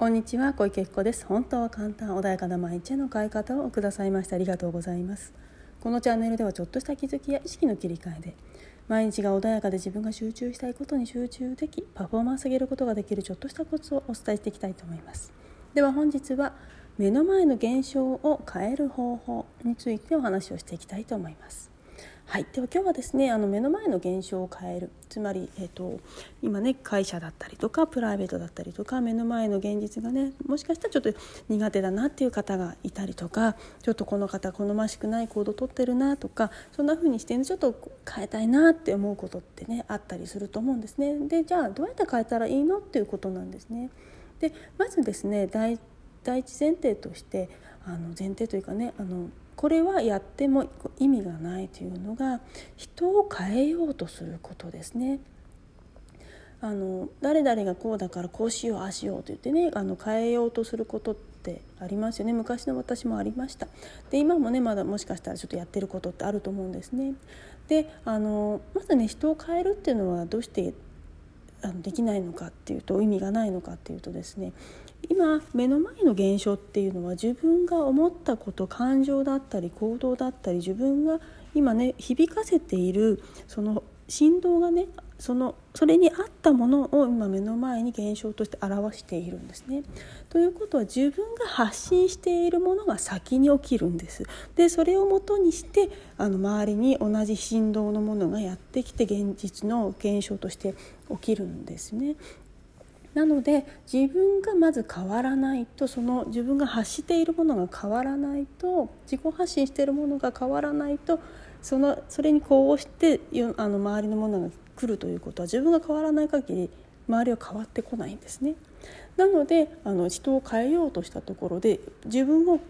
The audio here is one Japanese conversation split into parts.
こんにちは小池子です。本当は簡単穏やかな毎日への変え方をくださいましてありがとうございます。このチャンネルではちょっとした気づきや意識の切り替えで毎日が穏やかで自分が集中したいことに集中できパフォーマンス上げることができるちょっとしたコツをお伝えしていきたいと思います。では本日は目の前の現象を変える方法についてお話をしていきたいと思います。はい、では今日はですねあの目の前の現象を変えるつまり、えーと、今ね会社だったりとかプライベートだったりとか目の前の現実がねもしかしたらちょっと苦手だなっていう方がいたりとかちょっとこの方好ましくない行動をとってるなとかそんな風にして、ね、ちょっと変えたいなって思うことってねあったりすると思うんですね。でじゃあどうやって変えたらいいのっていうことなんですね。でまずですね第一前提としてあの前提というかねあのこれはやっても意味がないというのが人を変えようとすることですね。あの誰々がこうだからこうしようああしようと言ってねあの変えようとすることってありますよね。昔の私もありました。で今もねまだもしかしたらちょっとやってることってあると思うんですね。であのまずね人を変えるっていうのはどうしてあのできないのかっていうと意味がないのかっていうとですね今目の前の現象っていうのは自分が思ったこと感情だったり行動だったり自分が今ね響かせているその振動がねそのそれに合ったものを今目の前に現象として表しているんですね。ということは自分が発信しているものが先に起きるんです。でそれをもとにしてあの周りに同じ振動のものがやってきて現実の現象として起きるんですね。なので自分がまず変わらないとその自分が発しているものが変わらないと自己発信しているものが変わらないとそのそれにこうしてあの周りのものが来るということは自分が変わらない限り周りは変わってこないんですね。なのであの人を変えようとしたところで自分を、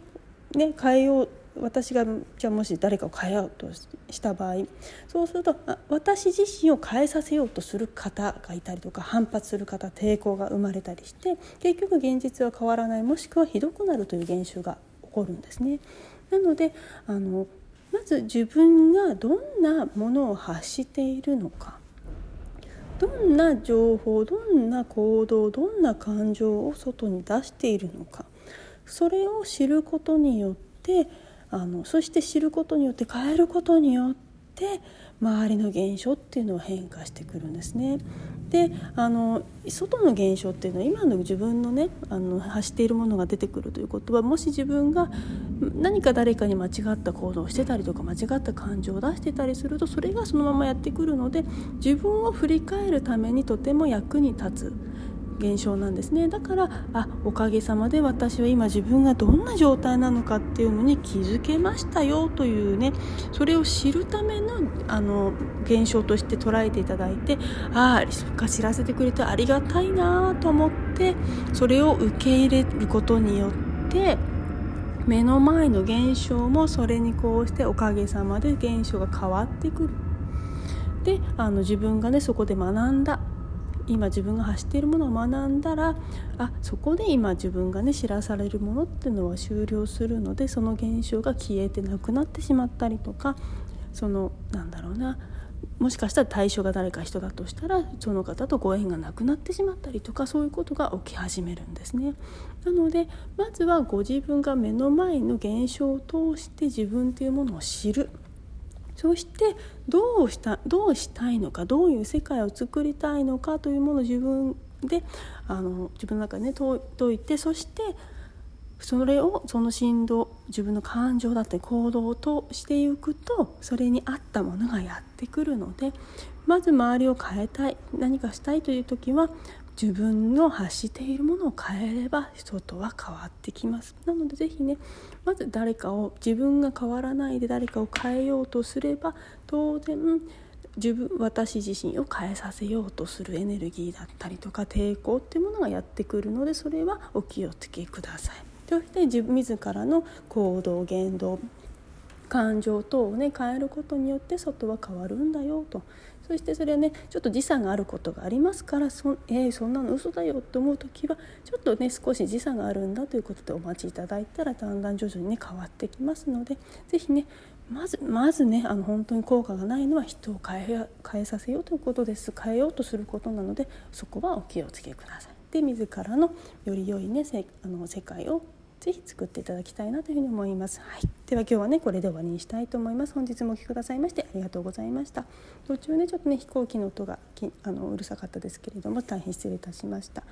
ね、変えよう私がじゃあもし誰かを変えようとした場合そうすると私自身を変えさせようとする方がいたりとか反発する方抵抗が生まれたりして結局現実は変わらないもしくはひどくなるという現象が起こるんですね。なのであのまず自分がどんなものを発しているのかどんな情報どんな行動どんな感情を外に出しているのかそれを知ることによってあのそして知ることによって変えることによって周りの現象っていうのは変化してくるんですね。であの外の現象っていうのは今の自分のねあの発しているものが出てくるということはもし自分が何か誰かに間違った行動をしてたりとか間違った感情を出してたりするとそれがそのままやってくるので自分を振り返るためにとても役に立つ。現象なんですねだからあおかげさまで私は今自分がどんな状態なのかっていうのに気づけましたよというねそれを知るためのあの現象として捉えていただいてああそっか知らせてくれてありがたいなと思ってそれを受け入れることによって目の前の現象もそれにこうしておかげさまで現象が変わってくる。であの自分がねそこで学んだ今自分が走っているものを学んだらあそこで今自分がね知らされるものっていうのは終了するのでその現象が消えてなくなってしまったりとかそのなんだろうなもしかしたら対象が誰か人だとしたらその方とご縁がなくなってしまったりとかそういうことが起き始めるんですね。なのでまずはご自分が目の前の現象を通して自分というものを知るそしてどうしたどうしたいのかどういう世界を作りたいのかというものを自分であの自分の中でね解いてそしてそれをその振動自分の感情だったり行動としていくとそれに合ったものがやってくるのでまず周りを変えたい何かしたいという時は自分の発しているものを変えれば外は変わってきますなので是非ねまず誰かを自分が変わらないで誰かを変えようとすれば当然自分私自身を変えさせようとするエネルギーだったりとか抵抗っていうものがやってくるのでそれはお気をつけください。そして自自らの行動言動感情等をね変えることによって外は変わるんだよとそしてそれはねちょっと時差があることがありますからそ,、えー、そんなの嘘だよって思う時はちょっとね少し時差があるんだということでお待ちいただいたらだんだん徐々にね変わってきますので是非ねまずまずねあの本当に効果がないのは人を変え変えさせようということです変えようとすることなのでそこはお気をつけください。って自らのより良いねせあの世界をぜひ作っていただきたいなというふうに思います。はい、では今日はねこれで終わりにしたいと思います。本日もお聴きくださいましてありがとうございました。途中ねちょっとね飛行機の音がきあのうるさかったですけれども大変失礼いたしました。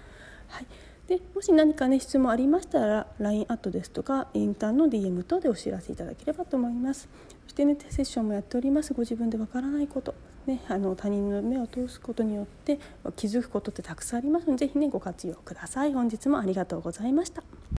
はい。でもし何かね質問ありましたら LINE アットですとかインターンの DM 等でお知らせいただければと思います。そしてねセッションもやっておりますご自分でわからないことね、あの他人の目を通すことによって気づくことってたくさんありますのでぜひねご活用ください。本日もありがとうございました。